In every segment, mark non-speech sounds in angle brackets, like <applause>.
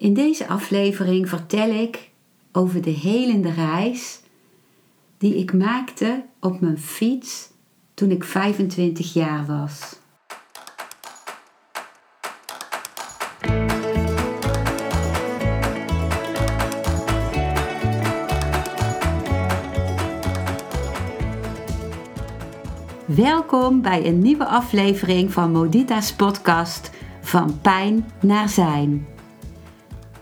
In deze aflevering vertel ik over de helende reis die ik maakte op mijn fiets toen ik 25 jaar was. Welkom bij een nieuwe aflevering van Modita's podcast Van Pijn naar Zijn.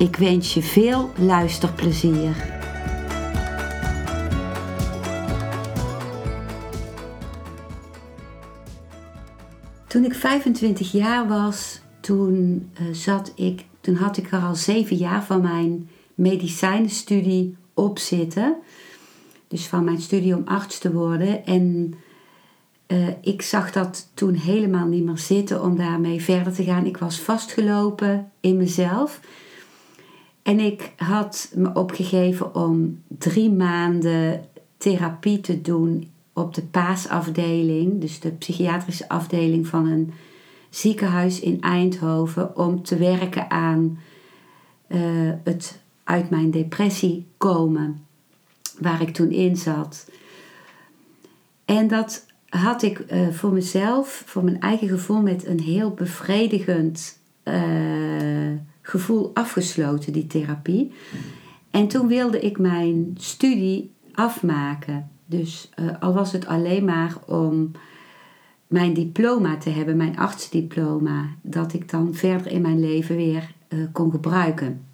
Ik wens je veel luisterplezier. Toen ik 25 jaar was, toen, uh, zat ik, toen had ik er al zeven jaar van mijn medicijnenstudie op zitten. Dus van mijn studie om arts te worden. En uh, ik zag dat toen helemaal niet meer zitten om daarmee verder te gaan. Ik was vastgelopen in mezelf. En ik had me opgegeven om drie maanden therapie te doen op de paasafdeling, dus de psychiatrische afdeling van een ziekenhuis in Eindhoven, om te werken aan uh, het uit mijn depressie komen, waar ik toen in zat. En dat had ik uh, voor mezelf, voor mijn eigen gevoel, met een heel bevredigend uh, gevoel afgesloten, die therapie. En toen wilde ik mijn studie afmaken. Dus uh, al was het alleen maar om mijn diploma te hebben, mijn artsdiploma, dat ik dan verder in mijn leven weer uh, kon gebruiken.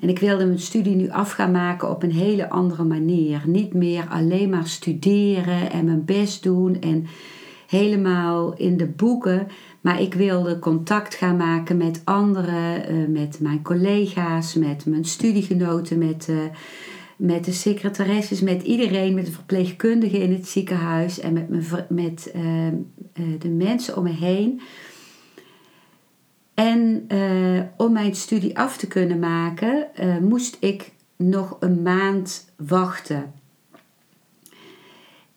En ik wilde mijn studie nu af gaan maken op een hele andere manier. Niet meer alleen maar studeren en mijn best doen en helemaal in de boeken. Maar ik wilde contact gaan maken met anderen, uh, met mijn collega's, met mijn studiegenoten, met met de secretaresses, met iedereen, met de verpleegkundigen in het ziekenhuis en met, mijn, met uh, de mensen om me heen. En om mijn studie af te kunnen maken, moest ik nog een maand wachten.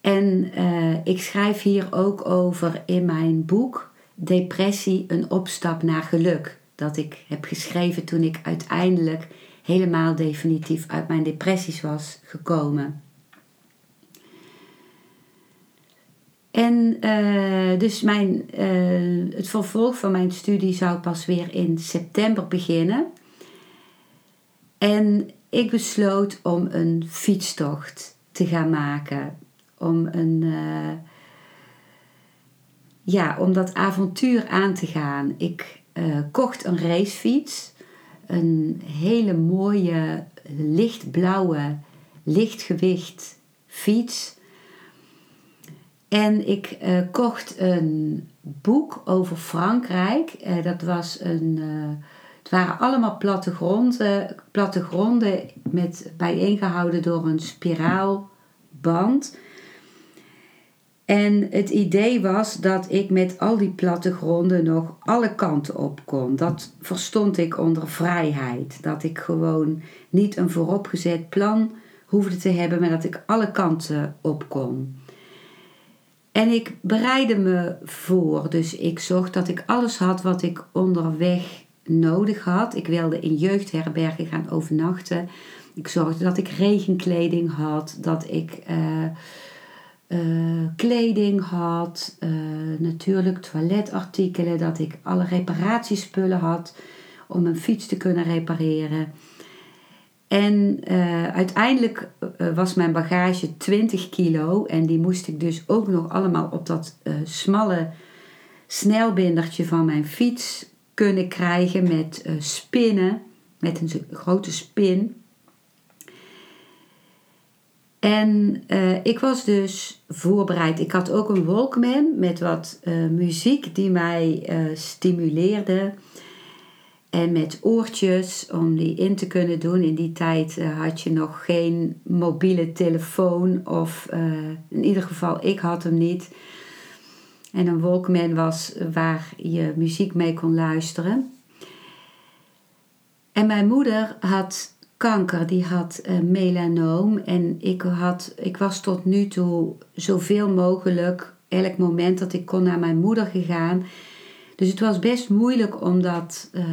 En ik schrijf hier ook over in mijn boek Depressie, een opstap naar geluk. Dat ik heb geschreven toen ik uiteindelijk helemaal definitief uit mijn depressies was gekomen. En uh, dus mijn, uh, het vervolg van mijn studie zou pas weer in september beginnen. En ik besloot om een fietstocht te gaan maken. Om, een, uh, ja, om dat avontuur aan te gaan. Ik kocht een racefiets een hele mooie lichtblauwe, lichtgewicht fiets. En ik uh, kocht een boek over Frankrijk. Uh, dat was een. Het waren allemaal plattegronden, plattegronden met bijeengehouden door een spiraalband. En het idee was dat ik met al die plattegronden nog alle kanten op kon. Dat verstond ik onder vrijheid. Dat ik gewoon niet een vooropgezet plan hoefde te hebben, maar dat ik alle kanten op kon. En ik bereidde me voor, dus ik zorgde dat ik alles had wat ik onderweg nodig had. Ik wilde in jeugdherbergen gaan overnachten. Ik zorgde dat ik regenkleding had, dat ik. Uh, uh, kleding had, uh, natuurlijk toiletartikelen, dat ik alle reparatiespullen had om een fiets te kunnen repareren. En uh, uiteindelijk was mijn bagage 20 kilo en die moest ik dus ook nog allemaal op dat smalle snelbindertje van mijn fiets kunnen krijgen met spinnen, met een grote spin. En uh, ik was dus voorbereid. Ik had ook een Walkman met wat uh, muziek die mij uh, stimuleerde. En met oortjes om die in te kunnen doen. In die tijd eh, had je nog geen mobiele telefoon. Of eh, in ieder geval, ik had hem niet. En een Walkman was waar je muziek mee kon luisteren. En mijn moeder had kanker, die had uh, melanoom. En ik, had, ik was tot nu toe zoveel mogelijk, elk moment dat ik kon, naar mijn moeder gegaan. Dus het was best moeilijk om, dat, uh,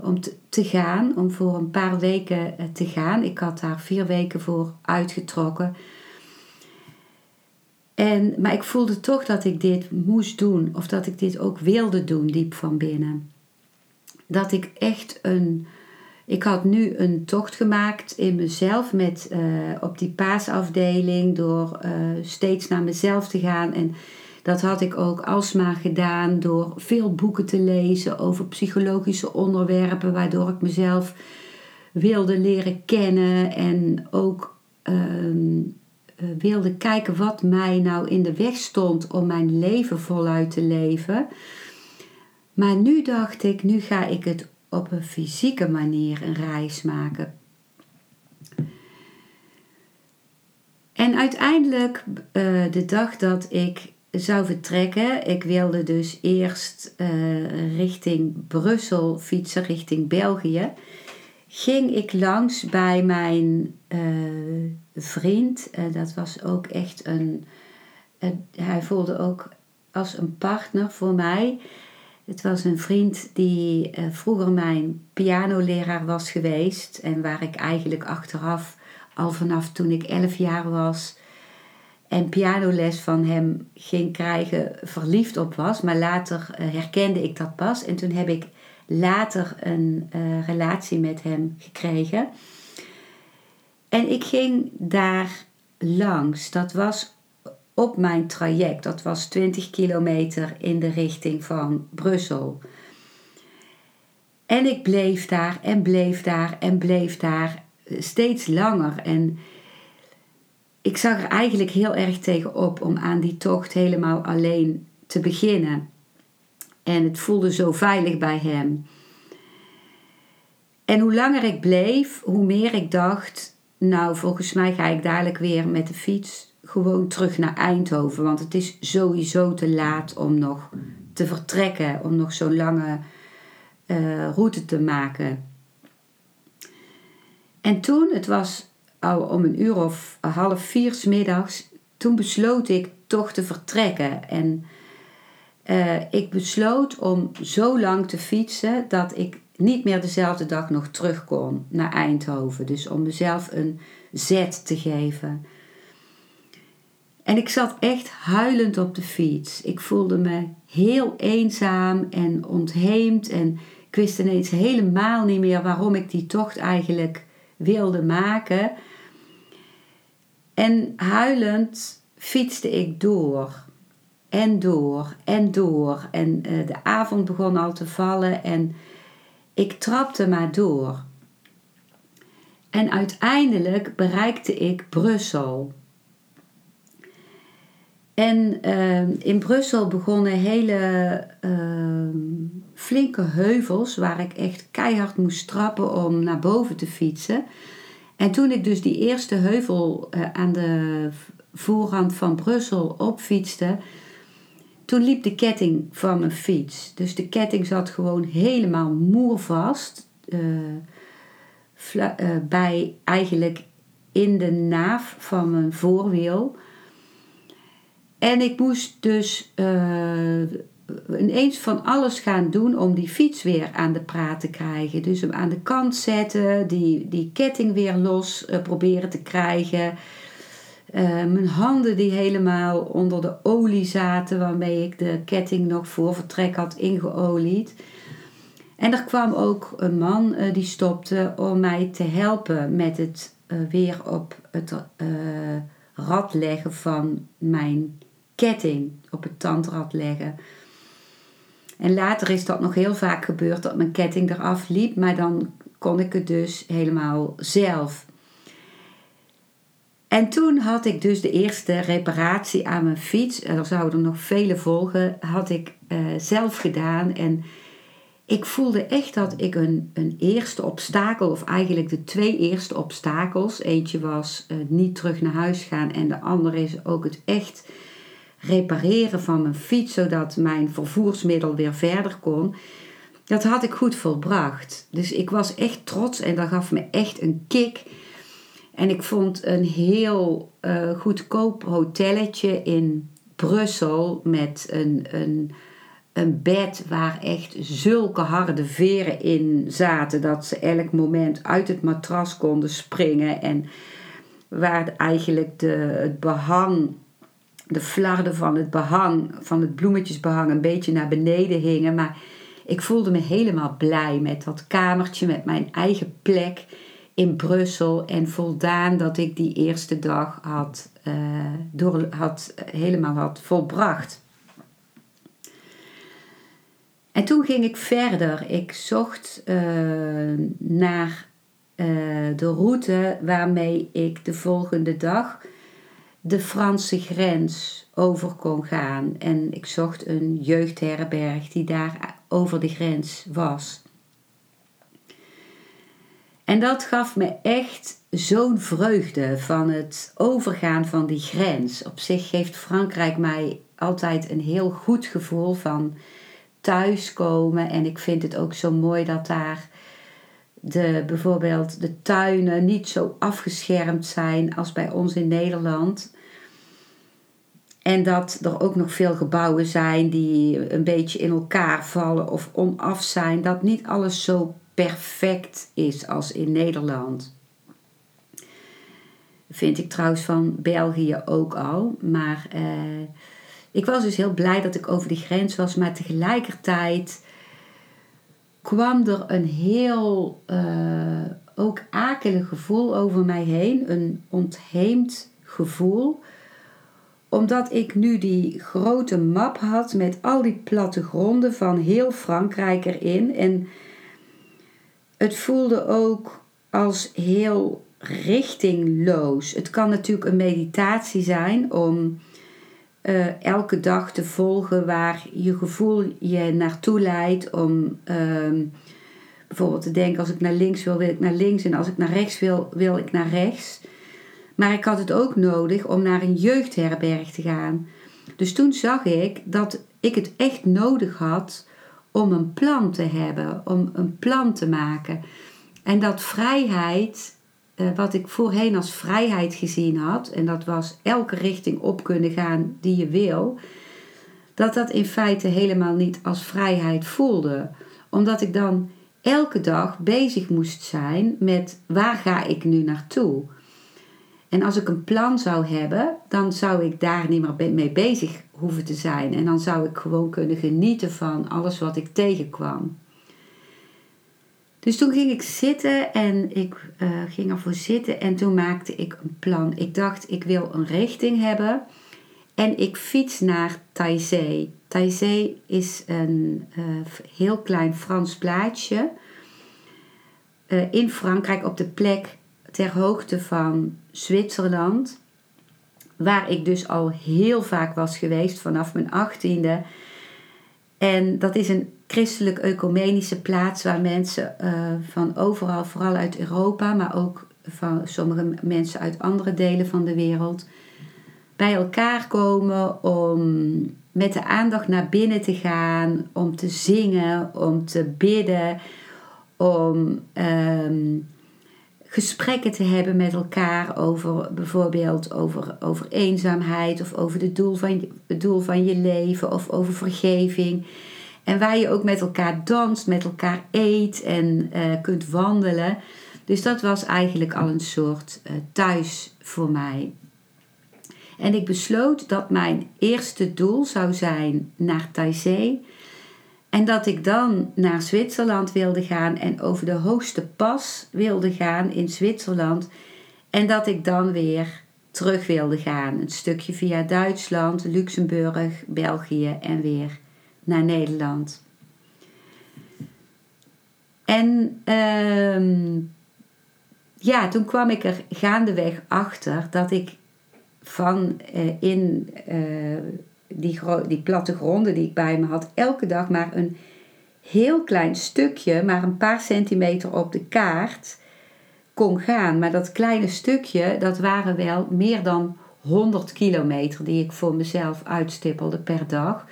om te, gaan, om voor een paar weken uh, te gaan. Ik had daar vier weken voor uitgetrokken. En, maar ik voelde toch dat ik dit moest doen, of dat ik dit ook wilde doen, diep van binnen. Dat ik echt een. Ik had nu een tocht gemaakt in mezelf met, uh, op die paasafdeling door uh, steeds naar mezelf te gaan. En dat had ik ook alsmaar gedaan door veel boeken te lezen over psychologische onderwerpen, waardoor ik mezelf wilde leren kennen en ook uh, wilde kijken wat mij nou in de weg stond om mijn leven voluit te leven. Maar nu dacht ik, nu ga ik het op een fysieke manier een reis maken. En uiteindelijk, uh, de dag dat ik zou vertrekken. Ik wilde dus eerst uh, richting Brussel fietsen, richting België. Ging ik langs bij mijn uh, vriend. Dat was ook echt een. hij voelde ook als een partner voor mij. Het was een vriend die vroeger mijn pianoleraar was geweest. En waar ik eigenlijk achteraf, al vanaf toen ik 11 jaar was, en pianoles van hem ging krijgen, verliefd op was. Maar later uh, herkende ik dat pas. En toen heb ik later een uh, relatie met hem gekregen. En ik ging daar langs. Dat was op mijn traject. Dat was 20 kilometer in de richting van Brussel. En ik bleef daar en bleef daar en bleef daar steeds langer. En ik zag er eigenlijk heel erg tegen op om aan die tocht helemaal alleen te beginnen. En het voelde zo veilig bij hem. En hoe langer ik bleef, hoe meer ik dacht: Nou, volgens mij ga ik dadelijk weer met de fiets gewoon terug naar Eindhoven. Want het is sowieso te laat om nog te vertrekken, om nog zo'n lange uh, route te maken. En toen, het was al om een uur of half vier s middags, toen besloot ik toch te vertrekken. En uh, ik besloot om zo lang te fietsen dat ik niet meer dezelfde dag nog terug kon naar Eindhoven. Dus om mezelf een zet te geven. En ik zat echt huilend op de fiets. Ik voelde me heel eenzaam en ontheemd. En ik wist ineens helemaal niet meer waarom ik die tocht eigenlijk wilde maken. En huilend fietste ik door. En door en door. En uh, de avond begon al te vallen en ik trapte maar door. En uiteindelijk bereikte ik Brussel. En uh, in Brussel begonnen hele uh, flinke heuvels waar ik echt keihard moest trappen om naar boven te fietsen. En toen ik dus die eerste heuvel uh, aan de voorrand van Brussel opfietste, toen liep de ketting van mijn fiets. Dus de ketting zat gewoon helemaal moervast. Uh, uh, bij eigenlijk in de naaf van mijn voorwiel. En ik moest dus ineens van alles gaan doen om die fiets weer aan de praat te krijgen. Dus hem aan de kant zetten, die, die ketting weer los uh, proberen te krijgen. Uh, mijn handen die helemaal onder de olie zaten waarmee ik de ketting nog voor vertrek had ingeolied. En er kwam ook een man die stopte om mij te helpen met het weer op het rad leggen van mijn ketting, op het tandrad leggen. En later is dat nog heel vaak gebeurd dat mijn ketting eraf liep, maar dan kon ik het dus helemaal zelf. En toen had ik dus de eerste reparatie aan mijn fiets, er zouden nog vele volgen, had ik uh, zelf gedaan. En ik voelde echt dat ik een, een eerste obstakel, of eigenlijk de twee eerste obstakels. Eentje was uh, niet terug naar huis gaan en de andere is ook het echt repareren van mijn fiets, zodat mijn vervoersmiddel weer verder kon. Dat had ik goed volbracht. Dus ik was echt trots en dat gaf me echt een kick. En ik vond een heel uh, goedkoop hotelletje in Brussel met een, een een bed waar echt zulke harde veren in zaten dat ze elk moment uit het matras konden springen en waar eigenlijk de, het behang, de flarden van het behang, van het bloemetjesbehang een beetje naar beneden hingen. Maar ik voelde me helemaal blij met dat kamertje, met mijn eigen plek in Brussel en voldaan dat ik die eerste dag had, uh, door, had, helemaal had volbracht. En toen ging ik verder. Ik zocht uh, naar uh, de route waarmee ik de volgende dag de Franse grens over kon gaan. En ik zocht een jeugdherberg die daar over de grens was. En dat gaf me echt zo'n vreugde van het overgaan van die grens. Op zich geeft Frankrijk mij altijd een heel goed gevoel van thuiskomen. En ik vind het ook zo mooi dat daar de, bijvoorbeeld de tuinen niet zo afgeschermd zijn als bij ons in Nederland. En dat er ook nog veel gebouwen zijn die een beetje in elkaar vallen of onaf zijn. Dat niet alles zo perfect is als in Nederland. Vind ik trouwens van België ook al. Maar eh, ik was dus heel blij dat ik over die grens was, maar tegelijkertijd kwam er een heel uh, ook akelig gevoel over mij heen, een ontheemd gevoel omdat ik nu die grote map had met al die plattegronden van heel Frankrijk erin. En het voelde ook als heel richtingloos. Het kan natuurlijk een meditatie zijn om uh, elke dag te volgen waar je gevoel je naartoe leidt. Om uh, bijvoorbeeld te denken: als ik naar links wil, wil ik naar links. En als ik naar rechts wil, wil ik naar rechts. Maar ik had het ook nodig om naar een jeugdherberg te gaan. Dus toen zag ik dat ik het echt nodig had om een plan te hebben, om een plan te maken. En dat vrijheid eh, wat ik voorheen als vrijheid gezien had, en dat was elke richting op kunnen gaan die je wil, dat dat in feite helemaal niet als vrijheid voelde. Omdat ik dan elke dag bezig moest zijn met waar ga ik nu naartoe. En als ik een plan zou hebben, dan zou ik daar niet meer mee bezig hoeven te zijn. En dan zou ik gewoon kunnen genieten van alles wat ik tegenkwam. Dus toen ging ik zitten en ik uh, ging ervoor zitten en toen maakte ik een plan. Ik dacht, ik wil een richting hebben en ik fiets naar Taizé. Taizé is een uh, heel klein Frans plaatsje uh, in Frankrijk op de plek ter hoogte van Zwitserland. Waar ik dus al heel vaak was geweest vanaf mijn achttiende. En dat is een christelijk ecumenische plaats waar mensen uh, van overal, vooral uit Europa, maar ook van sommige mensen uit andere delen van de wereld, bij elkaar komen om met de aandacht naar binnen te gaan, om te zingen, om te bidden, om um, gesprekken te hebben met elkaar over bijvoorbeeld over, over eenzaamheid of over het doel, van, het doel van je leven of over vergeving. En waar je ook met elkaar danst, met elkaar eet en uh, kunt wandelen. Dus dat was eigenlijk al een soort uh, thuis voor mij. En ik besloot dat mijn eerste doel zou zijn naar Taizé. En dat ik dan naar Zwitserland wilde gaan en over de hoogste pas wilde gaan in Zwitserland. En dat ik dan weer terug wilde gaan. Een stukje via Duitsland, Luxemburg, België en weer naar Nederland. En ehm, ja, toen kwam ik er gaandeweg achter dat ik van uh, in uh, die, die plattegronden die ik bij me had, elke dag maar een heel klein stukje, maar een paar centimeter op de kaart kon gaan. Maar dat kleine stukje, dat waren wel meer dan 100 kilometer die ik voor mezelf uitstippelde per dag.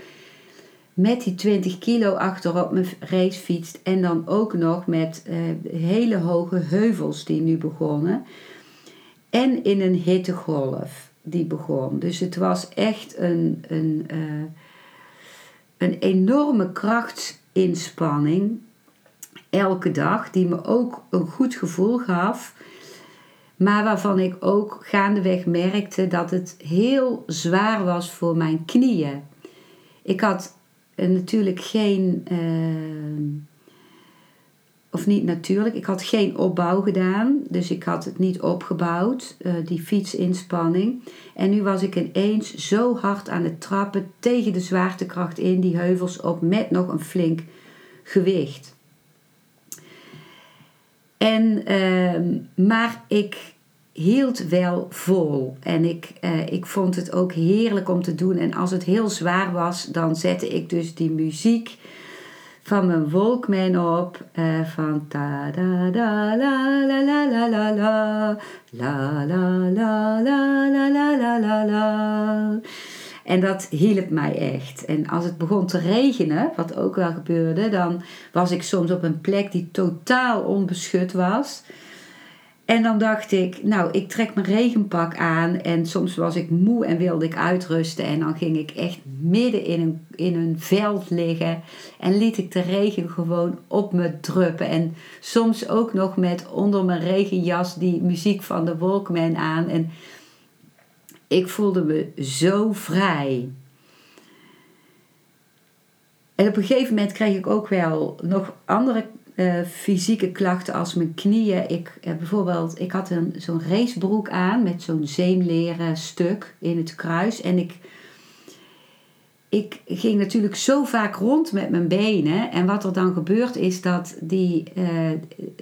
Met die 20 kilo achterop mijn racefiets en dan ook nog met uh, hele hoge heuvels die nu begonnen. En in een hittegolf die begon. Dus het was echt een, een, uh, een enorme krachtsinspanning elke dag, die me ook een goed gevoel gaf. Maar waarvan ik ook gaandeweg merkte dat het heel zwaar was voor mijn knieën. Ik had uh, natuurlijk geen. Uh, of niet natuurlijk, ik had geen opbouw gedaan. Dus ik had het niet opgebouwd, uh, die fietsinspanning. En nu was ik ineens zo hard aan het trappen tegen de zwaartekracht in die heuvels op met nog een flink gewicht. En, uh, maar ik hield wel vol. En ik, uh, ik vond het ook heerlijk om te doen. En als het heel zwaar was, dan zette ik dus die muziek van mijn Walkman op. Uh, van ta da da la la la la la la la la la la la la la en dat hielp mij echt. En als het begon te regenen, wat ook wel gebeurde, dan was ik soms op een plek die totaal onbeschut was. En dan dacht ik, nou, ik trek mijn regenpak aan. En soms was ik moe en wilde ik uitrusten. En dan ging ik echt midden in een, in een veld liggen. En liet ik de regen gewoon op me druppen. En soms ook nog met onder mijn regenjas die muziek van de Walkman aan. En ik voelde me zo vrij. En op een gegeven moment kreeg ik ook wel nog andere uh, fysieke klachten als mijn knieën. Ik, uh, bijvoorbeeld, ik had een, zo'n racebroek aan met zo'n zeemleren stuk in het kruis. En ik, ik ging natuurlijk zo vaak rond met mijn benen. En wat er dan gebeurt is dat die, uh,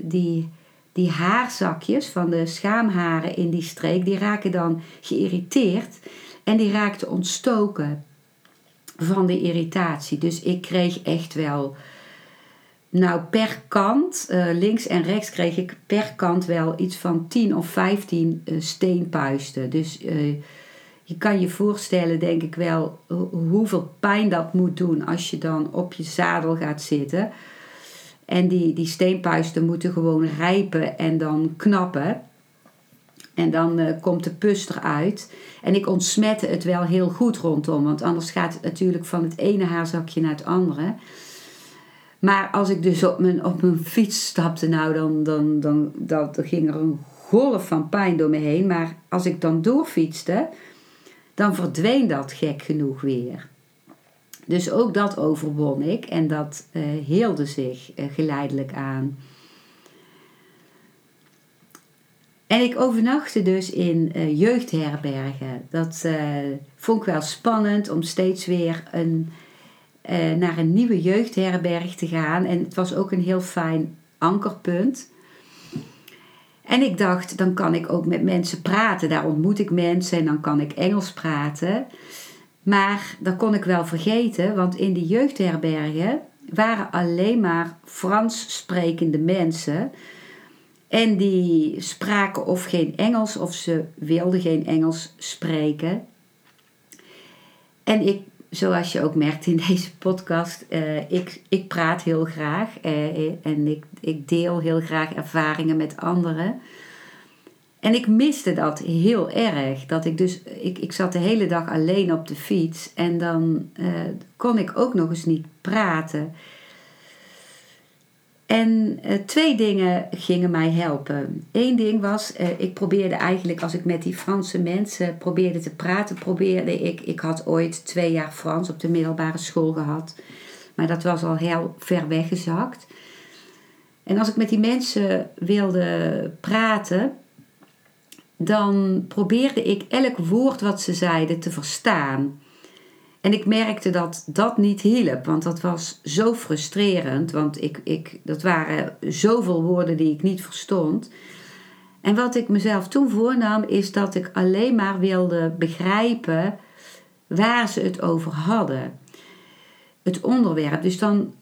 die die haarzakjes van de schaamharen in die streek, die raken dan geïrriteerd en die raakten ontstoken van de irritatie. Dus ik kreeg echt wel, nou per kant, uh, links en rechts kreeg ik per kant wel iets van 10 of 15 uh, steenpuisten. Dus uh, je kan je voorstellen, denk ik wel, hoeveel pijn dat moet doen als je dan op je zadel gaat zitten. En die, die steenpuisten moeten gewoon rijpen en dan knappen. En dan komt de pus eruit. En ik ontsmette het wel heel goed rondom. Want anders gaat het natuurlijk van het ene haarzakje naar het andere. Maar als ik dus op mijn, op mijn fiets stapte, nou dan, dan, dan, dan, ging er een golf van pijn door me heen. Maar als ik dan doorfietste, dan verdween dat gek genoeg weer. Dus ook dat overwon ik en dat uh, zich uh, geleidelijk aan. En ik overnachtte dus in uh, jeugdherbergen. Dat vond ik wel spannend om steeds weer een, naar een nieuwe jeugdherberg te gaan. En het was ook een heel fijn ankerpunt. En ik dacht, dan kan ik ook met mensen praten. Daar ontmoet ik mensen en dan kan ik Engels praten. Maar dat kon ik wel vergeten, want in die jeugdherbergen waren alleen maar Frans sprekende mensen. En die spraken of geen Engels of ze wilden geen Engels spreken. En ik, zoals je ook merkt in <laughs> deze podcast, uh, ik, ik praat heel graag uh, en ik, ik deel heel graag ervaringen met anderen. En ik miste dat heel erg. Dat ik dus, ik, ik zat de hele dag alleen op de fiets en dan uh, kon ik ook nog eens niet praten. En uh, twee dingen gingen mij helpen. Eén ding was, uh, ik probeerde eigenlijk als ik met die Franse mensen probeerde te praten, probeerde ik, ik had ooit twee jaar Frans op de middelbare school gehad, maar dat was al heel ver weggezakt. En als ik met die mensen wilde praten, dan probeerde ik elk woord wat ze zeiden te verstaan. En ik merkte dat dat niet hielp, want dat was zo frustrerend. Want ik, ik, dat waren zoveel woorden die ik niet verstond. En wat ik mezelf toen voornam, is dat ik alleen maar wilde begrijpen waar ze het over hadden. Het onderwerp. Dus dan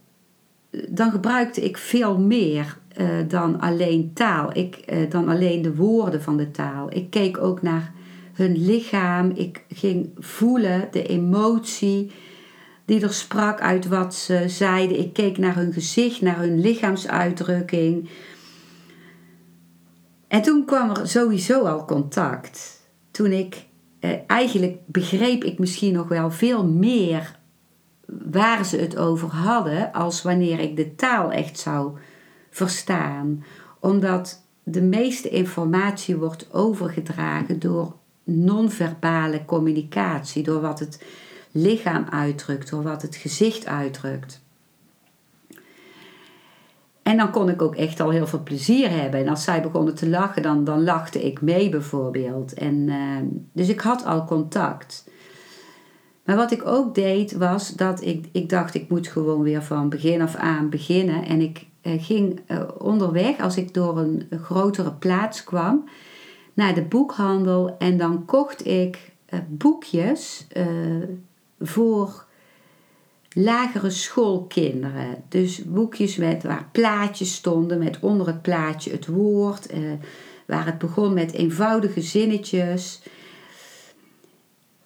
dan gebruikte ik veel meer eh, dan alleen taal, ik, eh, dan alleen de woorden van de taal. Ik keek ook naar hun lichaam, ik ging voelen de emotie die er sprak uit wat ze zeiden. Ik keek naar hun gezicht, naar hun lichaamsuitdrukking. En toen kwam er sowieso al contact. Toen ik eh, eigenlijk begreep ik misschien nog wel veel meer waar ze het over hadden als wanneer ik de taal echt zou verstaan. Omdat de meeste informatie wordt overgedragen door non-verbale communicatie, door wat het lichaam uitdrukt, door wat het gezicht uitdrukt. En dan kon ik ook echt al heel veel plezier hebben. En als zij begonnen te lachen, dan, dan lachte ik mee bijvoorbeeld. En, uh, dus ik had al contact. Maar wat ik ook deed, was dat ik, ik dacht, ik moet gewoon weer van begin af aan beginnen. En ik uh, ging uh, onderweg, als ik door een, grotere plaats kwam, naar de boekhandel. En dan kocht ik uh, boekjes voor lagere schoolkinderen. Dus boekjes met, waar plaatjes stonden, met onder het plaatje het woord, eh, waar het begon met eenvoudige zinnetjes.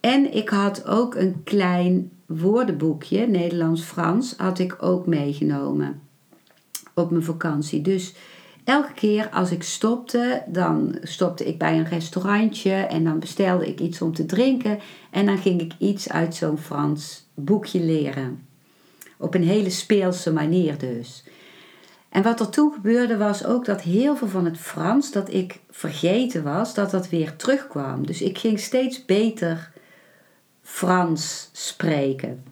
En ik had ook een klein woordenboekje, Nederlands-Frans, had ik ook meegenomen op mijn vakantie. Dus elke keer als ik stopte, dan stopte ik bij een restaurantje en dan bestelde ik iets om te drinken en dan ging ik iets uit zo'n Frans boekje leren. Op een hele speelse manier dus. En wat er toen gebeurde was ook dat heel veel van het Frans dat ik vergeten was, dat dat weer terugkwam. Dus ik ging steeds beter Frans spreken.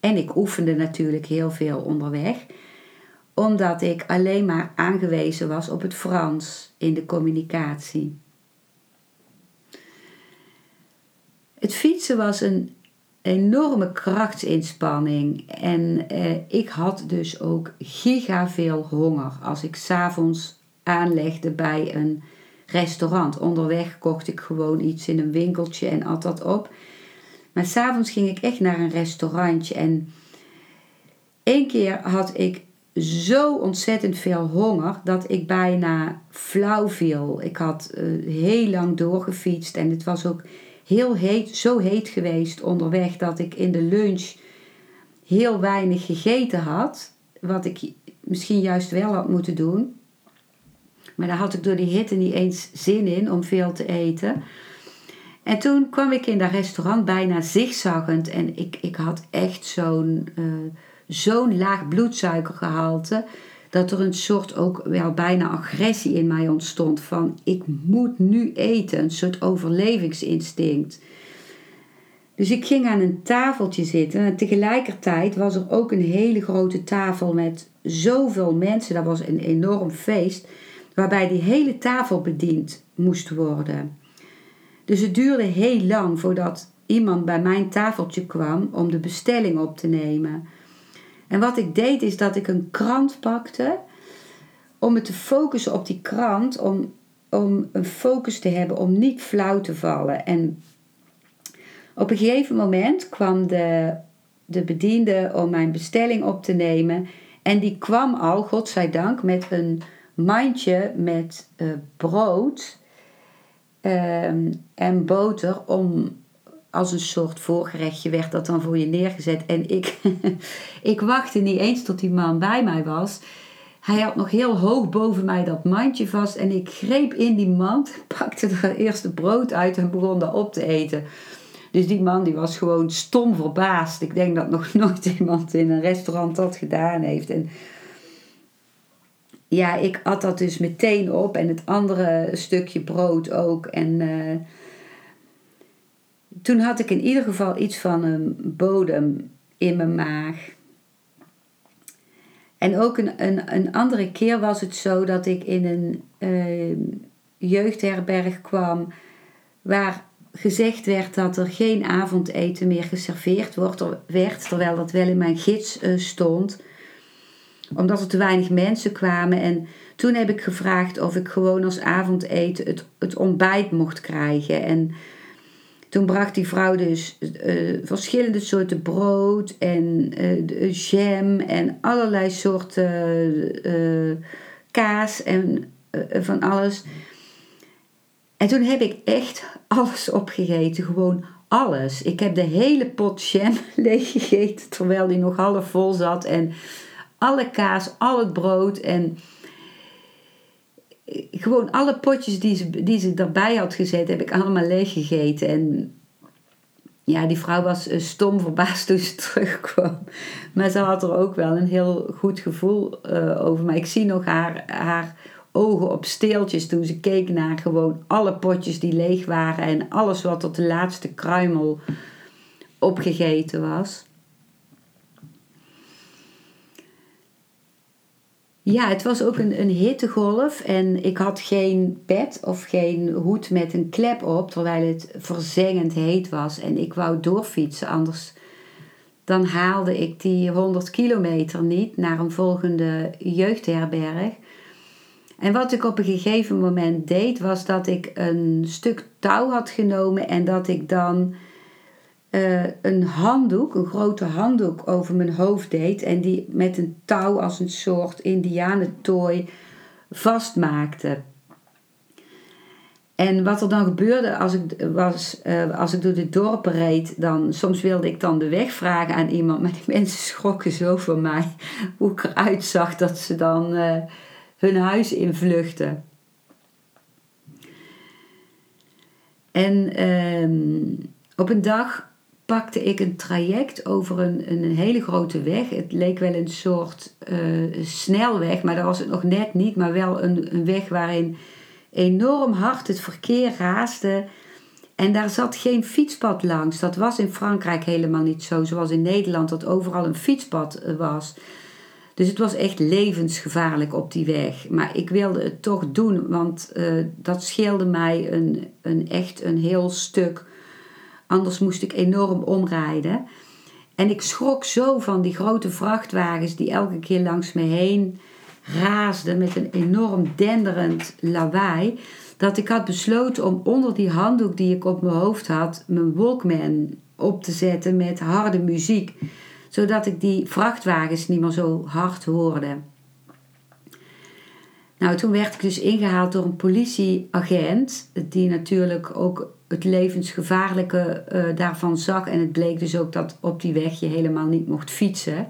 En ik oefende natuurlijk heel veel onderweg omdat ik alleen maar aangewezen was op het Frans in de communicatie. Het fietsen was een enorme krachtsinspanning en eh, ik had dus ook giga veel honger als ik s'avonds aanlegde bij een restaurant. Onderweg kocht ik gewoon iets in een winkeltje en at dat op. Maar s'avonds ging ik echt naar een restaurantje en één keer had ik zo ontzettend veel honger dat ik bijna flauw viel. Ik had uh, heel lang doorgefietst en het was ook heel heet, zo heet geweest onderweg dat ik in de lunch heel weinig gegeten had. Wat ik misschien juist wel had moeten doen. Maar daar had ik door die hitte niet eens zin in om veel te eten. En toen kwam ik in dat restaurant bijna zigzaggend en ik, ik had echt zo'n. Uh, zo'n laag bloedsuikergehalte dat er een soort ook wel bijna agressie in mij ontstond van ik moet nu eten, een soort overlevingsinstinct. Dus ik ging aan een tafeltje zitten en tegelijkertijd was er ook een hele grote tafel met zoveel mensen. Dat was een enorm feest waarbij die hele tafel bediend moest worden. Dus het duurde heel lang voordat iemand bij mijn tafeltje kwam om de bestelling op te nemen. En wat ik deed is dat ik een krant pakte om me te focussen op die krant, om, om een focus te hebben, om niet flauw te vallen. En op een gegeven moment kwam de, de bediende om mijn bestelling op te nemen. En die kwam al, godzijdank, met een mandje met uh, brood um, en boter om als een soort voorgerechtje werd dat dan voor je neergezet. En ik, <laughs> ik wachtte niet eens tot die man bij mij was. Hij had nog heel hoog boven mij dat mandje vast. En ik greep in die mand, <laughs> pakte er eerste brood uit en begon dat op te eten. Dus die man die was gewoon stom verbaasd. Ik denk dat nog <laughs> nooit iemand in een restaurant dat gedaan heeft. En ja, ik at dat dus meteen op. En het andere stukje brood ook. En... Uh, toen had ik in ieder geval iets van een bodem in mijn maag. En ook een, een, een andere keer was het zo dat ik in een uh, jeugdherberg kwam waar gezegd werd dat er geen avondeten meer geserveerd wordt, werd, terwijl dat wel in mijn gids uh, stond, omdat er te weinig mensen kwamen. En toen heb ik gevraagd of ik gewoon als avondeten het, het ontbijt mocht krijgen. En Toen bracht die vrouw dus uh, verschillende soorten brood en uh, jam en allerlei soorten kaas en van alles. En toen heb ik echt <laughs> alles opgegeten, gewoon alles. Ik heb de hele pot jam <laughs> leeggegeten terwijl die nog half vol zat. En alle kaas, al het brood en gewoon alle potjes die ze, die ze erbij had gezet, heb ik allemaal leeggegeten. En ja, die vrouw was eh, stom verbaasd toen ze <laughs> terugkwam. Maar ze had er ook wel een heel goed gevoel uh, over. Maar ik zie nog haar, haar ogen op steeltjes toen ze keek naar gewoon alle potjes die leeg waren en alles wat tot de laatste kruimel opgegeten was. Ja, het was ook een, een hittegolf en ik had geen bed of geen hoed met een klep op, terwijl het verzengend heet was. En ik wou doorfietsen, anders dan haalde ik die 100 kilometer niet naar een volgende jeugdherberg. En wat ik op een gegeven moment deed, was dat ik een stuk touw had genomen en dat ik dan uh, een handdoek, een grote handdoek over mijn hoofd deed en die met een touw als een soort indianentooi vastmaakte. En wat er dan gebeurde als ik, was, uh, als ik door de dorpen reed, dan soms wilde ik dan de weg vragen aan iemand, maar die <laughs> mensen schrokken zo van mij hoe ik eruit zag dat ze dan uh, hun huis invluchten. En uh, op een dag pakte ik een traject over een, een hele grote weg. Het leek wel een soort uh, snelweg, maar dat was het nog net niet. Maar wel een, een weg waarin enorm hard het verkeer raasde. En daar zat geen fietspad langs. Dat was in Frankrijk helemaal niet zo, zoals in Nederland, dat overal een fietspad eh, was. Dus het was echt levensgevaarlijk op die weg. Maar ik wilde het toch doen, want uh, dat scheelde mij een, een echt een heel stuk Anders moest ik enorm omrijden. En ik schrok zo van die grote vrachtwagens die elke keer langs me heen raasden met een enorm denderend lawaai. Dat ik had besloten om onder die handdoek die ik op mijn hoofd had, mijn Walkman op te zetten met harde muziek. Zodat ik die vrachtwagens niet meer zo hard hoorde. Nou, toen werd ik dus ingehaald door een politieagent, die natuurlijk ook het levensgevaarlijke uh, daarvan zag. En het bleek dus ook dat op die weg je helemaal niet mocht fietsen.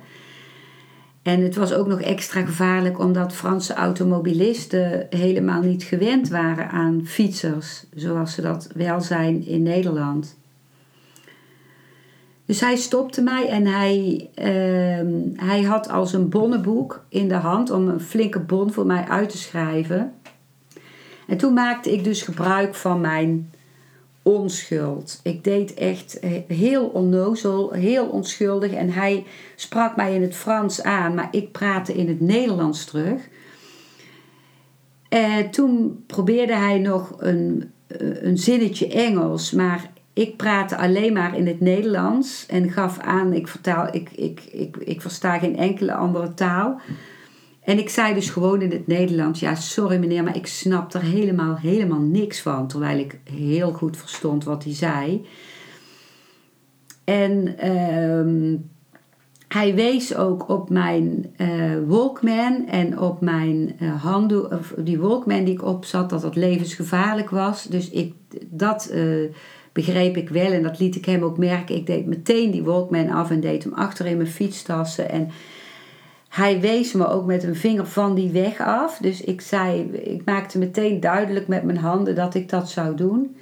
En het was ook nog extra gevaarlijk omdat Franse automobilisten helemaal niet gewend waren aan fietsers, zoals ze dat wel zijn in Nederland. Dus hij stopte mij en hij, uh, hij had als een bonnenboek in de hand om een flinke bon voor mij uit te schrijven. En toen maakte ik dus gebruik van mijn onschuld. Ik deed echt eh, heel onnozel, heel onschuldig. En hij sprak mij in het Frans aan, maar ik praatte in het Nederlands terug. En toen probeerde hij nog een, eh, een zinnetje Engels, maar ik praatte alleen maar in het Nederlands en gaf aan, ik, vertaal, ik, ik, ik, ik versta geen enkele andere taal. En ik zei dus gewoon in het Nederlands: Ja, sorry meneer, maar ik snap er helemaal, helemaal niks van. Terwijl ik heel goed verstond wat hij zei. En ehm, hij wees ook op mijn uh, Walkman en op mijn uh, of die Walkman die ik op zat, dat dat levensgevaarlijk was. Dus ik, dat uh, begreep ik wel en dat liet ik hem ook merken. Ik deed meteen die Walkman af en deed hem achter in mijn fietstassen. En hij wees me ook met een vinger van die weg af. Dus ik zei, ik maakte meteen duidelijk met mijn handen dat ik dat zou doen.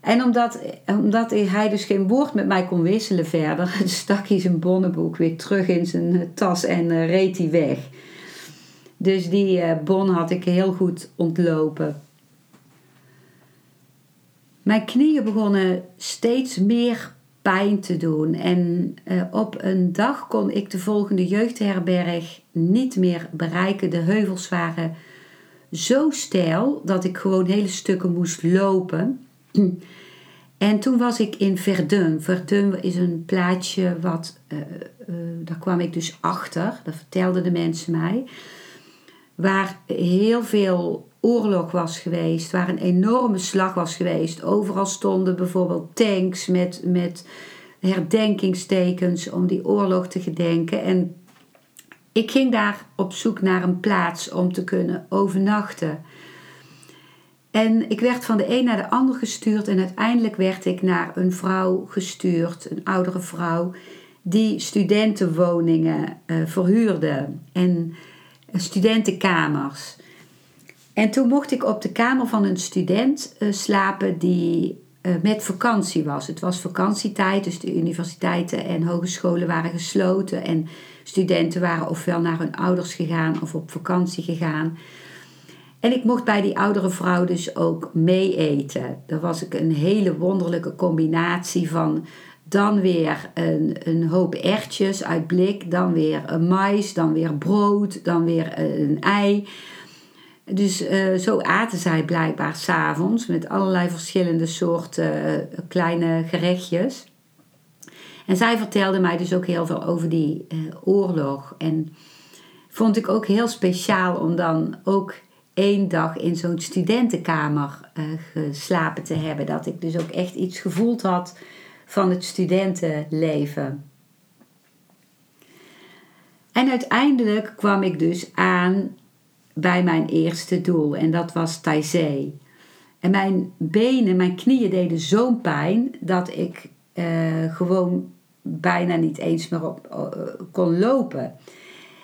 En omdat, omdat hij dus geen woord met mij kon wisselen verder, <laughs> stak hij zijn bonnenboek weer terug in zijn tas en uh, reed hij weg. Dus die uh, bon had ik heel goed ontlopen. Mijn knieën begonnen steeds meer pijn te doen. En uh, op een dag kon ik de volgende jeugdherberg niet meer bereiken. De heuvels waren zo steil dat ik gewoon hele stukken moest lopen. En toen was ik in Verdun. Verdun is een plaatsje wat, uh, uh, daar kwam ik dus achter, dat vertelden de mensen mij, waar heel veel oorlog was geweest, waar een enorme slag was geweest. Overal stonden bijvoorbeeld tanks met, met herdenkingstekens om die oorlog te gedenken. En ik ging daar op zoek naar een plaats om te kunnen overnachten. En ik werd van de een naar de ander gestuurd en uiteindelijk werd ik naar een vrouw gestuurd, een oudere vrouw, die studentenwoningen uh, verhuurde en studentenkamers. En toen mocht ik op de kamer van een student uh, slapen die uh, met vakantie was. Het was vakantietijd, dus de universiteiten en hogescholen waren gesloten en studenten waren ofwel naar hun ouders gegaan of op vakantie gegaan. En ik mocht bij die oudere vrouw dus ook mee eten. Dat was ik een hele wonderlijke combinatie van dan weer een, een hoop ertjes uit blik, dan weer een mais, dan weer brood, dan weer een ei. Dus uh, zo aten zij blijkbaar s'avonds met allerlei verschillende soorten uh, kleine gerechtjes. En zij vertelde mij dus ook heel veel over die uh, oorlog. En vond ik ook heel speciaal om dan ook één dag in zo'n studentenkamer geslapen te hebben. Dat ik dus ook echt iets gevoeld had van het studentenleven. En uiteindelijk kwam ik dus aan bij mijn eerste doel en dat was Taizé. En mijn benen, mijn knieën deden zo'n pijn dat ik uh, gewoon bijna niet eens meer op, uh, kon lopen.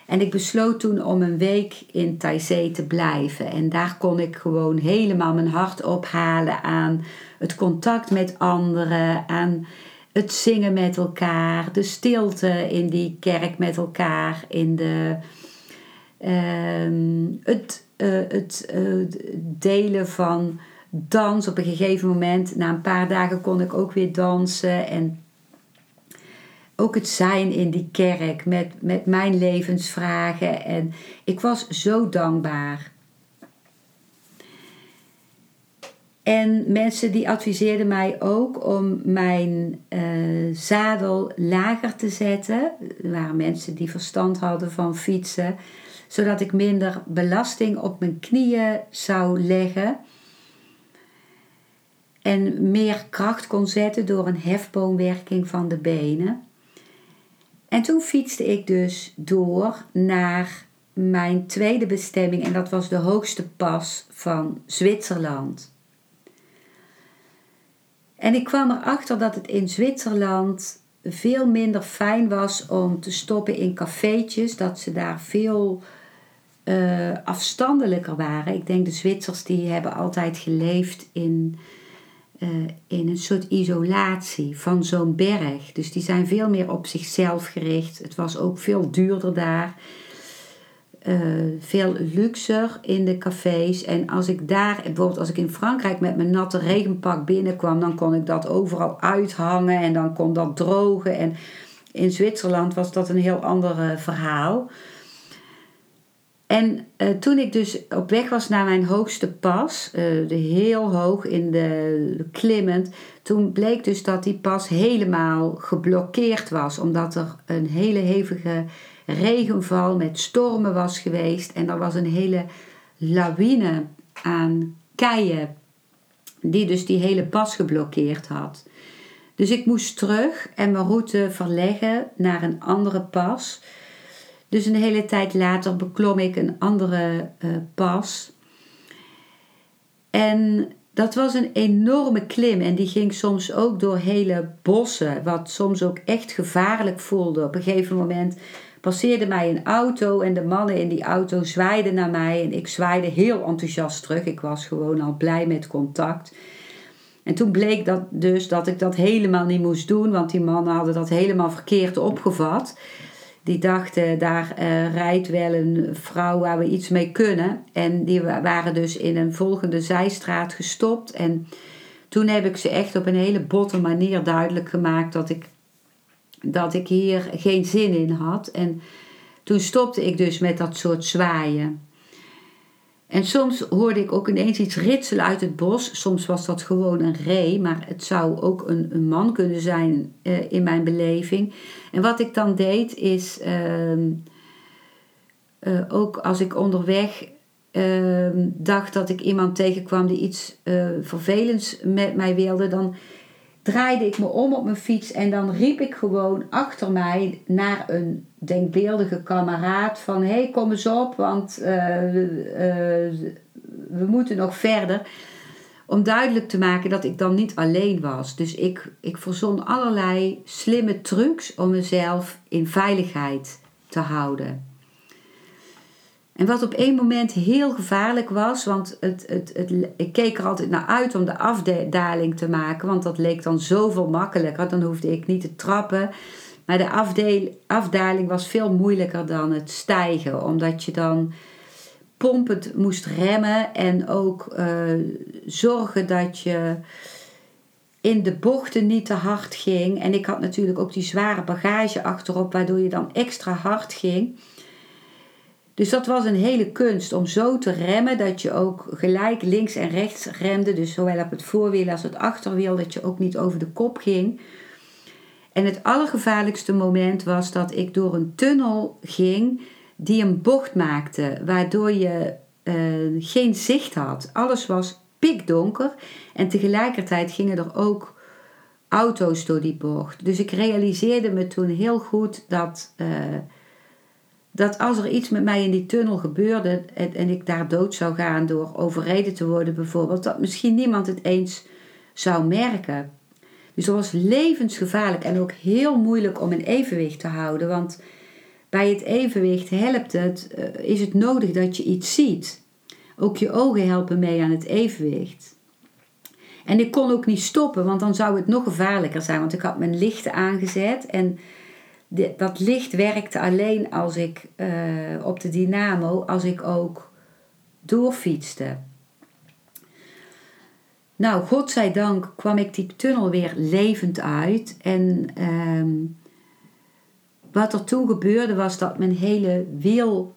En ik besloot toen om een week in Taizé te blijven. En daar kon ik gewoon helemaal mijn hart ophalen aan het contact met anderen, aan het zingen met elkaar, de stilte in die kerk met elkaar, in de, het, uh, het uh, delen van dans. Op een gegeven moment, na een paar dagen, kon ik ook weer dansen. En ook het zijn in die kerk met, met mijn levensvragen. En ik was zo dankbaar. En mensen die adviseerden mij ook om mijn uh, zadel lager te zetten. Er waren mensen die verstand hadden van fietsen, zodat ik minder belasting op mijn knieën zou leggen. En meer kracht kon zetten door een hefboomwerking van de benen. En toen fietste ik dus door naar mijn tweede bestemming en dat was de hoogste pas van Zwitserland. En ik kwam erachter dat het in Zwitserland veel minder fijn was om te stoppen in cafeetjes. Dat ze daar veel uh, afstandelijker waren. Ik denk de Zwitsers die hebben altijd geleefd in, uh, in een soort isolatie van zo'n berg. Dus die zijn veel meer op zichzelf gericht. Het was ook veel duurder daar. Uh, veel luxer in de cafés. En als ik daar, bijvoorbeeld als ik in Frankrijk met mijn natte regenpak binnenkwam, dan kon ik dat overal uithangen en dan kon dat drogen. En in Zwitserland was dat een heel ander verhaal. En uh, toen ik dus op weg was naar mijn hoogste pas, de heel hoog in de, de klimmend, toen bleek dus dat die pas helemaal geblokkeerd was, omdat er een hele hevige regenval met stormen was geweest. En er was een hele lawine aan keien die dus die hele pas geblokkeerd had. Dus ik moest terug en mijn route verleggen naar een andere pas. Dus een hele tijd later beklom ik een andere uh, pas. En dat was een enorme klim en die ging soms ook door hele bossen, wat soms ook echt gevaarlijk voelde. Op een gegeven moment passeerde mij een auto en de mannen in die auto zwaaiden naar mij en ik zwaaide heel enthousiast terug. Ik was gewoon al blij met contact. En toen bleek dat dus dat ik dat helemaal niet moest doen, want die mannen hadden dat helemaal verkeerd opgevat. Die dachten, daar uh, rijdt wel een vrouw waar we iets mee kunnen. En die waren dus in een volgende zijstraat gestopt. En toen heb ik ze echt op een hele botte manier duidelijk gemaakt dat ik dat ik hier geen zin in had. En toen stopte ik dus met dat soort zwaaien. En soms hoorde ik ook ineens iets ritselen uit het bos. Soms was dat gewoon een ree, maar het zou ook een, een man kunnen zijn uh, in mijn beleving. En wat ik dan deed is, uh, uh, ook als ik onderweg ehm, dacht dat ik iemand tegenkwam die iets uh, vervelends met mij wilde, dan draaide ik me om op mijn fiets en dan riep ik gewoon achter mij naar een denkbeeldige kameraad van hé hey, kom eens op want uh, we moeten nog verder om duidelijk te maken dat ik dan niet alleen was. Dus ik, ik verzon allerlei slimme trucs om mezelf in veiligheid te houden. En wat op één moment heel gevaarlijk was, want het, het, het, ik keek er altijd naar uit om de afdaling te maken, want dat leek dan zoveel makkelijker. Dan hoefde ik niet te trappen. Maar de afdaling was veel moeilijker dan het stijgen, omdat je dan pompend moest remmen en ook uh, zorgen dat je in de bochten niet te hard ging. En ik had natuurlijk ook die zware bagage achterop, waardoor je dan extra hard ging. Dus dat was een hele kunst om zo te remmen dat je ook gelijk links en rechts remde. Dus zowel op het voorwiel als het achterwiel, dat je ook niet over de kop ging. En het allergevaarlijkste moment was dat ik door een tunnel ging die een bocht maakte, waardoor je uh, geen zicht had. Alles was pikdonker en tegelijkertijd gingen er ook auto's door die bocht. Dus ik realiseerde me toen heel goed dat, uh, dat als er iets met mij in die tunnel gebeurde en, en ik daar dood zou gaan door overreden te worden bijvoorbeeld, dat misschien niemand het eens zou merken. Dus dat was levensgevaarlijk en ook heel moeilijk om een evenwicht te houden. Want bij het evenwicht helpt het, eh, is het nodig dat je iets ziet. Ook je ogen helpen mee aan het evenwicht. En ik kon ook niet stoppen, want dan zou het nog gevaarlijker zijn. Want ik had mijn lichten aangezet en dat licht werkte alleen als ik uh, op de dynamo, als ik ook doorfietste. Nou, godzijdank kwam ik die tunnel weer levend uit. En ehm, wat er toen gebeurde was dat mijn hele wiel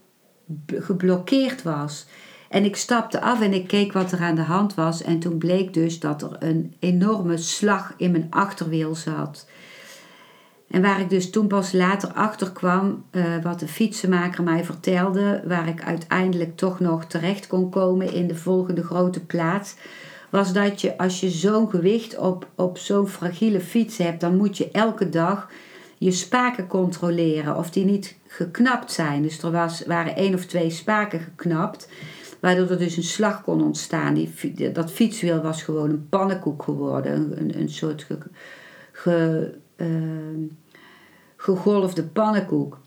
geblokkeerd was. En ik stapte af en ik keek wat er aan de hand was. En toen bleek dus dat er een enorme slag in mijn achterwiel zat. En waar ik dus toen pas later achter kwam, uh, wat de fietsenmaker mij vertelde, waar ik uiteindelijk toch nog terecht kon komen in de volgende grote plaats, was dat je als je zo'n gewicht op, op zo'n fragiele fiets hebt, dan moet je elke dag je spaken controleren of die niet geknapt zijn. Dus er was, waren één of twee spaken geknapt, waardoor er dus een slag kon ontstaan. Die, dat fietswiel was gewoon een pannenkoek geworden, een, een soort ge, gegolfde pannenkoek.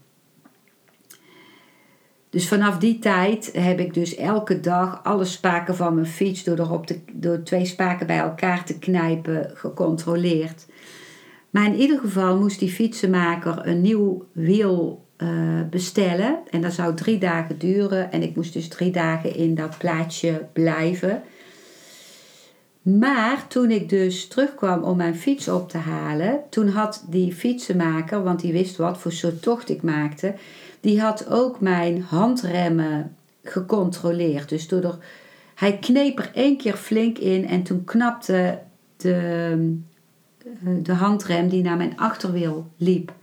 Dus vanaf die tijd heb ik dus elke dag alle spaken van mijn fiets door, er op de, door twee spaken bij elkaar te knijpen gecontroleerd. Maar in ieder geval moest die fietsenmaker een nieuw wiel uh, bestellen. En dat zou drie dagen duren. En ik moest dus drie dagen in dat plaatsje blijven. Maar toen ik dus terugkwam om mijn fiets op te halen, toen had die fietsenmaker, want die wist wat voor soort tocht ik maakte, die had ook mijn handremmen gecontroleerd. Dus door hij kneep er één keer flink in en toen knapte de, eh, de handrem die naar mijn achterwiel liep.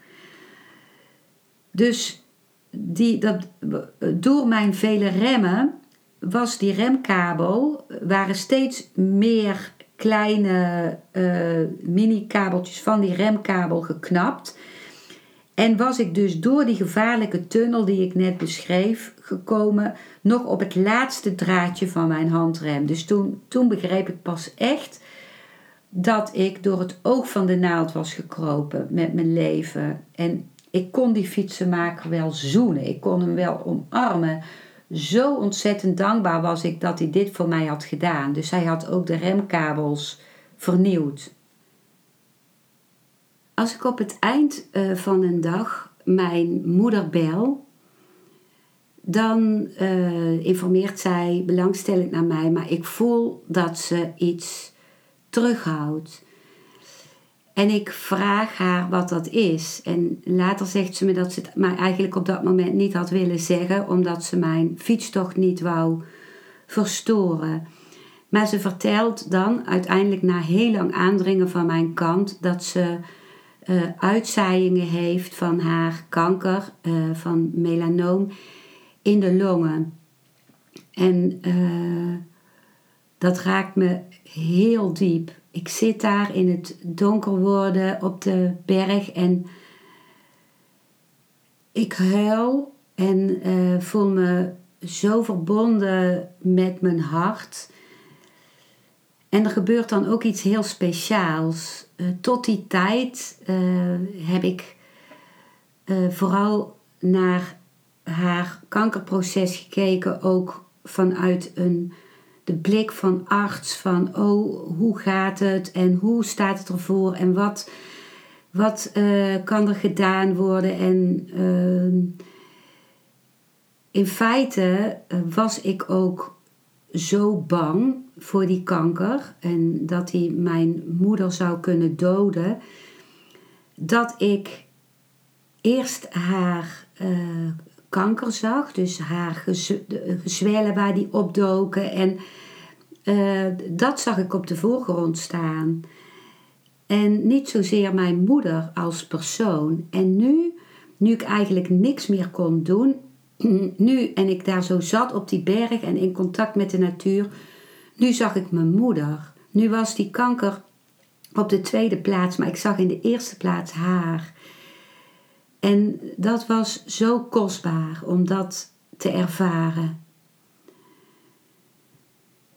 Dus die, dat, door mijn vele remmen was die remkabel, waren steeds meer kleine uh, mini-kabeltjes van die remkabel geknapt. En was ik dus door die gevaarlijke tunnel die ik net beschreef gekomen, nog op het laatste draadje van mijn handrem. Dus toen, toen begreep ik pas echt dat ik door het oog van de naald was gekropen met mijn leven. En ik kon die fietsenmaker wel zoenen, ik kon hem wel omarmen. Zo ontzettend dankbaar was ik dat hij dit voor mij had gedaan. Dus hij had ook de remkabels vernieuwd. Als ik op het eind eh, van een dag mijn moeder bel, dan uh, informeert zij belangstellend naar mij, maar ik voel dat ze iets terughoudt. En ik vraag haar wat dat is. En later zegt ze me dat ze het mij eigenlijk op dat moment niet had willen zeggen, omdat ze mijn fietstocht niet wou verstoren. Maar ze vertelt dan uiteindelijk na heel lang aandringen van mijn kant dat ze uh, uitzaaiingen heeft van haar kanker, uh, van melanoom in de longen. En uh, dat raakt me heel diep. Ik zit daar in het donker worden op de berg en ik huil en uh, voel me zo verbonden met mijn hart. En er gebeurt dan ook iets heel speciaals. Uh, tot die tijd uh, heb ik vooral naar haar kankerproces gekeken, ook vanuit een de blik van arts van oh, hoe gaat het en hoe staat het ervoor en wat, wat uh, kan er gedaan worden. En uh, in feite uh, was ik ook zo bang voor die kanker en dat hij mijn moeder zou kunnen doden, dat ik eerst haar kanker zag. Dus haar gezwellen waar die opdoken. En uh, dat zag ik op de voorgrond staan. En niet zozeer mijn moeder als persoon. En nu, nu ik eigenlijk niks meer kon doen, <clears throat> nu en ik daar zo zat op die berg en in contact met de natuur, nu zag ik mijn moeder. Nu was die kanker op de tweede plaats, maar ik zag in de eerste plaats haar. En dat was zo kostbaar om dat te ervaren.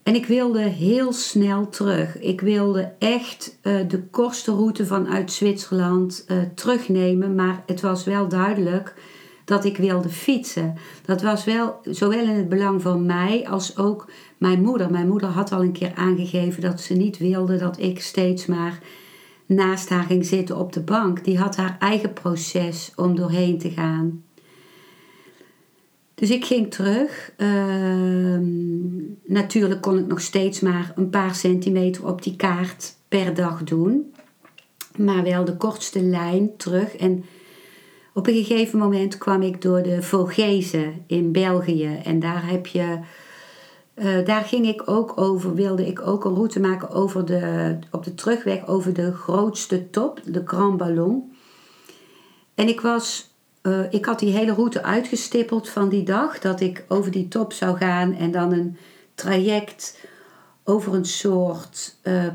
En ik wilde heel snel terug. Ik wilde echt uh, de kortste route vanuit Zwitserland uh, terugnemen. Maar het was wel duidelijk dat ik wilde fietsen. Dat was wel zowel in het belang van mij als ook mijn moeder. Mijn moeder had al een keer aangegeven dat ze niet wilde dat ik steeds maar naast haar ging zitten op de bank. Die had haar eigen proces om doorheen te gaan. Dus ik ging terug. Ehm, natuurlijk kon ik nog steeds maar een paar centimeter op die kaart per dag doen. Maar wel de kortste lijn terug. En op een gegeven moment kwam ik door de Vogezen in België. En daar heb je uh, daar ging ik ook over, wilde ik ook een route maken over de, op de terugweg over de grootste top, de Grand Ballon. En ik was, uh, ik had die hele route uitgestippeld van die dag, dat ik over die top zou gaan en dan een traject over een soort uh,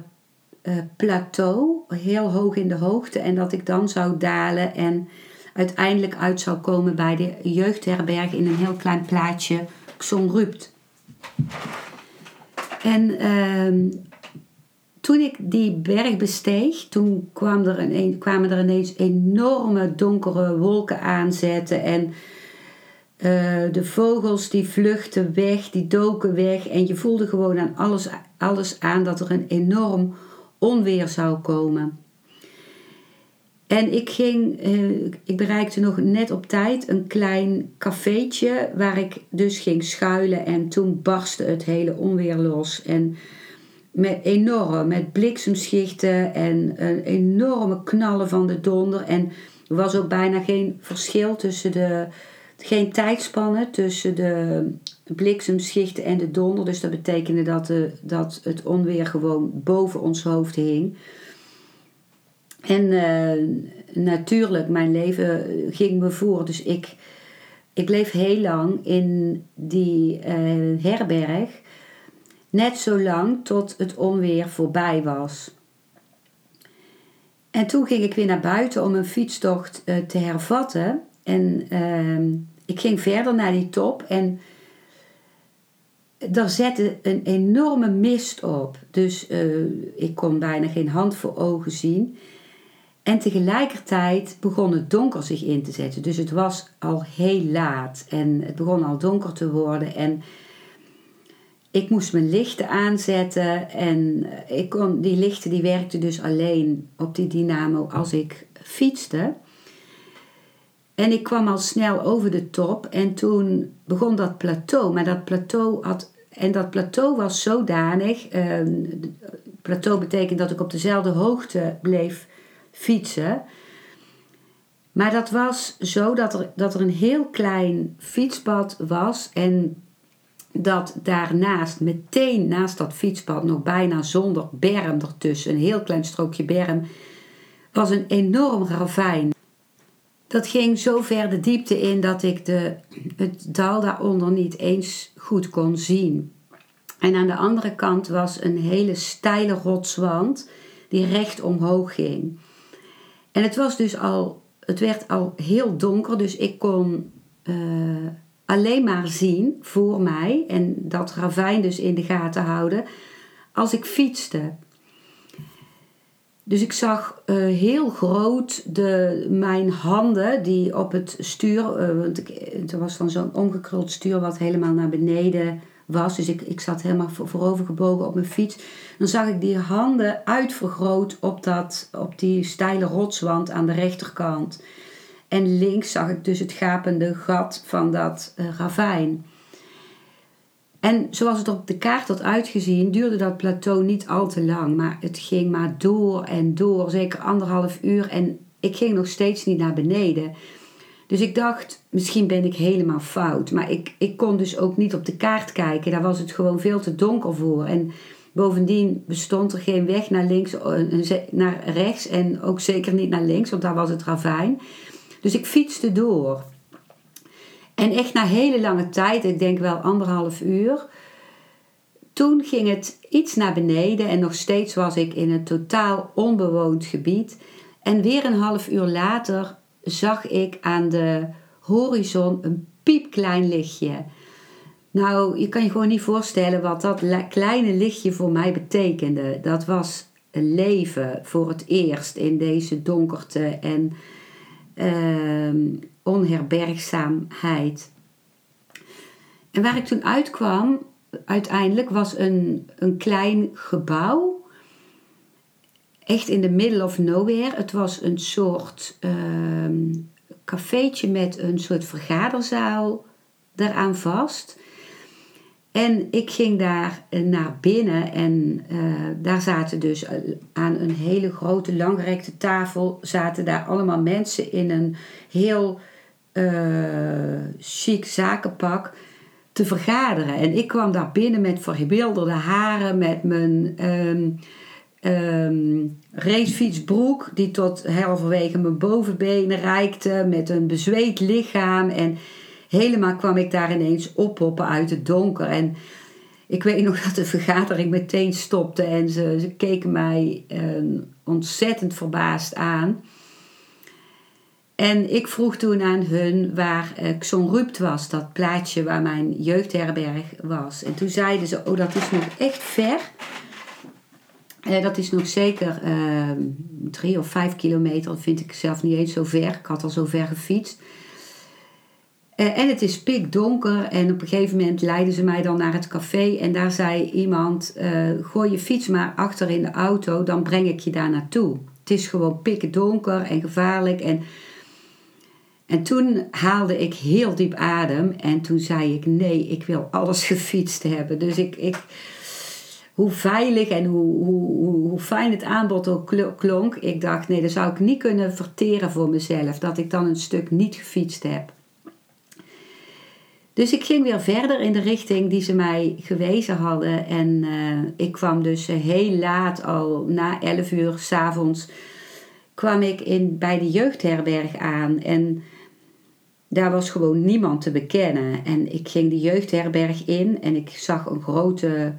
plateau, heel hoog in de hoogte, en dat ik dan zou dalen en uiteindelijk uit zou komen bij de jeugdherberg in een heel klein plaatsje, Xonrupt. En ehm, toen ik die berg besteeg, toen kwam er een, kwamen er ineens enorme donkere wolken aanzetten. En uh, de vogels die vluchtten weg, die doken weg. En je voelde gewoon aan alles, alles aan dat er een enorm onweer zou komen. En ik ging, uh, ik bereikte nog net op tijd een klein cafeetje waar ik dus ging schuilen. En toen barstte het hele onweer los. En met enorm, met bliksemschichten en een enorme knallen van de donder. En er was ook bijna geen verschil tussen de, geen tijdspanne tussen de bliksemschichten en de donder. Dus dat betekende dat, de, dat het onweer gewoon boven ons hoofd hing. En uh, natuurlijk, mijn leven ging me voor. Dus ik, ik bleef heel lang in die uh, herberg. Net zo lang tot het onweer voorbij was. En toen ging ik weer naar buiten om een fietstocht uh, te hervatten. En ehm, ik ging verder naar die top. En daar zette een enorme mist op. Dus ik kon bijna geen hand voor ogen zien. En tegelijkertijd begon het donker zich in te zetten. Dus het was al heel laat en het begon al donker te worden. En ik moest mijn lichten aanzetten. En ik kon, die lichten die werkten dus alleen op die dynamo als ik fietste. En ik kwam al snel over de top. En toen begon dat plateau. Maar dat plateau had. En dat plateau was zodanig. Uh, plateau betekent dat ik op dezelfde hoogte bleef fietsen. Maar dat was zo dat er, dat er een heel klein fietspad was en dat daarnaast, meteen naast dat fietspad, nog bijna zonder berm ertussen, een heel klein strookje berm, was een enorm ravijn. dat ging zo ver de diepte in dat ik de, het dal daaronder niet eens goed kon zien. En aan de andere kant was een hele steile rotswand die recht omhoog ging. En het was dus al, het werd al heel donker, dus ik kon eh, alleen maar zien voor mij en dat ravijn dus in de gaten houden als ik fietste. Dus ik zag uh, heel groot de, mijn handen die op het stuur, uh, want ik, was dan zo'n omgekruld stuur wat helemaal naar beneden was. Dus ik, ik zat helemaal voorover gebogen op mijn fiets. Dan zag ik die handen uitvergroot op, dat, op die steile rotswand aan de rechterkant. En links zag ik dus het gapende gat van dat uh, ravijn. En zoals het op de kaart had uitgezien, duurde dat plateau niet al te lang. Maar het ging maar door en door, zeker anderhalf uur. En ik ging nog steeds niet naar beneden. Dus ik dacht, misschien ben ik helemaal fout. Maar ik, ik kon dus ook niet op de kaart kijken. Daar was het gewoon veel te donker voor. En bovendien bestond er geen weg naar links, eh, naar rechts en ook zeker niet naar links, want daar was het ravijn. Dus ik fietste door. En echt na hele lange tijd, ik denk wel anderhalf uur, toen ging het iets naar beneden en nog steeds was ik in een totaal onbewoond gebied. En weer een half uur later zag ik aan de horizon een piepklein lichtje. Nou, je kan je gewoon niet voorstellen wat dat kleine lichtje voor mij betekende. Dat was leven voor het eerst in deze donkerte en uh, onherbergzaamheid. En waar ik toen uitkwam, uiteindelijk was een, een klein gebouw. Echt in de middle of nowhere. Het was een soort uh, cafeetje met een soort vergaderzaal eraan vast. En ik ging daar eh, naar binnen en uh, daar zaten dus eh, aan een hele grote langgerekte tafel zaten daar allemaal mensen in een heel uh, chic zakenpak te vergaderen. En ik kwam daar binnen met verbeelderde haren, met mijn um, um, racefietsbroek die tot halverwege mijn bovenbenen reikte, met een bezweet lichaam en helemaal kwam ik daar ineens oppoppen uit het donker. En ik weet nog <laughs> dat de vergadering meteen stopte en ze, ze keken mij uh, ontzettend verbaasd aan. En ik vroeg toen aan hun waar Xon Rupt was, dat plaatsje waar mijn jeugdherberg was. En toen zeiden ze, oh dat is nog echt ver. Uh, dat is nog zeker uh, drie of vijf kilometer, dat vind ik zelf niet eens zo ver. Ik had al zo ver gefietst. Uh, en het is pikdonker en op een gegeven moment leidden ze mij dan naar het café. En daar zei iemand, uh, gooi je fiets maar achter in de auto, dan breng ik je daar naartoe. Het is gewoon pikdonker en gevaarlijk. En, en toen haalde ik heel diep adem en toen zei ik, nee, ik wil alles <laughs> gefietst hebben. Dus ik, ik hoe veilig en hoe, hoe, hoe fijn het aanbod ook klonk. Ik dacht, nee, dat zou ik niet kunnen verteren voor mezelf. Dat ik dan een stuk niet gefietst heb. Dus ik ging weer verder in de richting die ze mij gewezen hadden. En uh, ik kwam dus heel laat, al na 11 uur s'avonds, kwam ik in, bij de jeugdherberg aan. En daar was gewoon niemand te bekennen. En ik ging de jeugdherberg in en ik zag een grote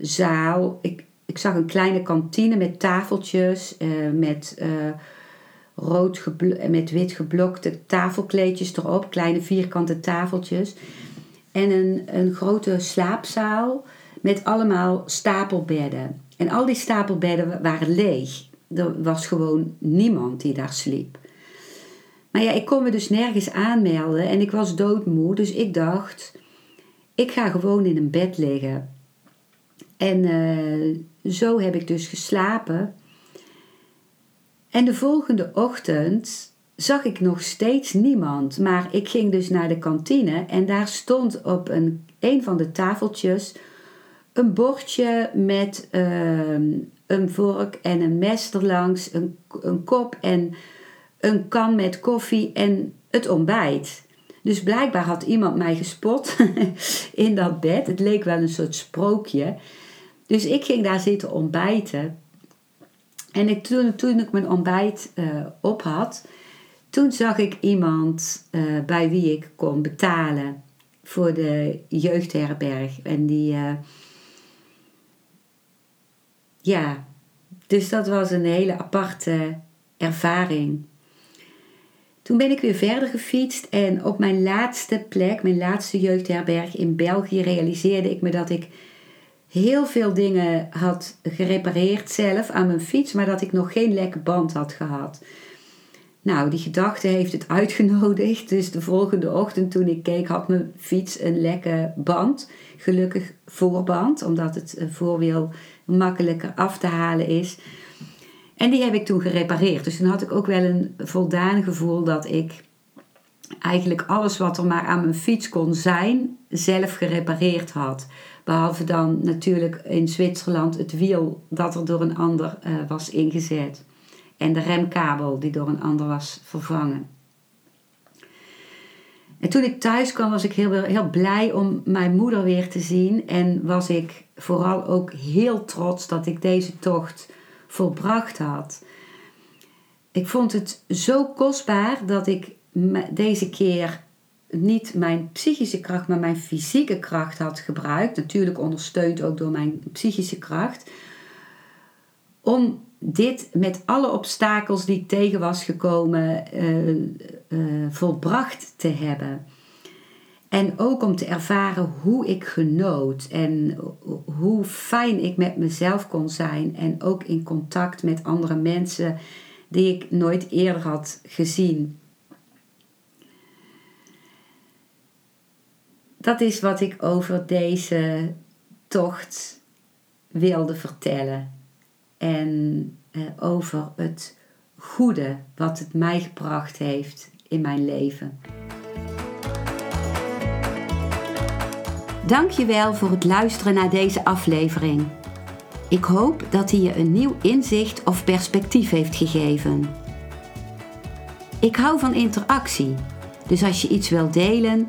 zaal. Ik, ik zag een kleine kantine met tafeltjes, uh, met... Uh, rood met wit geblokte tafelkleedjes erop, kleine vierkante tafeltjes. En een, een grote slaapzaal met allemaal stapelbedden. En al die stapelbedden waren leeg. Er was gewoon niemand die daar sliep. Maar ja, ik kon me dus nergens aanmelden en ik was doodmoe. Dus ik dacht, ik ga gewoon in een bed liggen. En uh, zo heb ik dus geslapen en de volgende ochtend zag ik nog steeds niemand. Maar ik ging dus naar de kantine en daar stond op een, een van de tafeltjes een bordje met uh, een vork en een mes erlangs, een, een kop en een kan met koffie en het ontbijt. Dus blijkbaar had iemand mij gespot <laughs> in dat bed. Het leek wel een soort sprookje. Dus ik ging daar zitten ontbijten. En ik, toen, toen ik mijn ontbijt uh, op had, Toen zag ik iemand eh, bij wie ik kon betalen voor de jeugdherberg. En die, uh, ja, dus dat was een hele aparte ervaring. Toen ben ik weer verder gefietst en op mijn laatste plek, mijn laatste jeugdherberg in België, realiseerde ik me dat ik heel veel dingen had gerepareerd zelf aan mijn fiets, maar dat ik nog geen lekke band had gehad. Nou, die gedachte heeft het <laughs> uitgenodigd. Dus de volgende ochtend toen ik keek, had mijn fiets een lekke band. Gelukkig voorband, omdat het voorwiel makkelijker af te halen is. En die heb ik toen gerepareerd. Dus toen had ik ook wel een voldaan gevoel dat ik eigenlijk alles wat er maar aan mijn fiets kon zijn, zelf gerepareerd had. Behalve dan natuurlijk in Zwitserland het wiel dat er door een ander uh, was ingezet. En de remkabel die door een ander was vervangen. En toen ik thuis kwam was ik heel, heel blij om mijn moeder weer te zien. En was ik vooral ook heel trots dat ik deze tocht volbracht had. Ik vond het zo kostbaar dat ik deze keer niet mijn psychische kracht, maar mijn fysieke kracht had gebruikt. Natuurlijk ondersteund ook door mijn psychische kracht. Om dit met alle obstakels die ik tegen was gekomen uh, uh, volbracht te hebben. En ook om te ervaren hoe ik genoot en hoe fijn ik met mezelf kon zijn. En ook in contact met andere mensen die ik nooit eerder had gezien. Dat is wat ik over deze tocht wilde vertellen. En eh, over het goede wat het mij gebracht heeft in mijn leven. Dankjewel voor het luisteren naar deze aflevering. Ik hoop dat hij je een nieuw inzicht of perspectief heeft gegeven. Ik hou van interactie, dus als je iets wilt delen,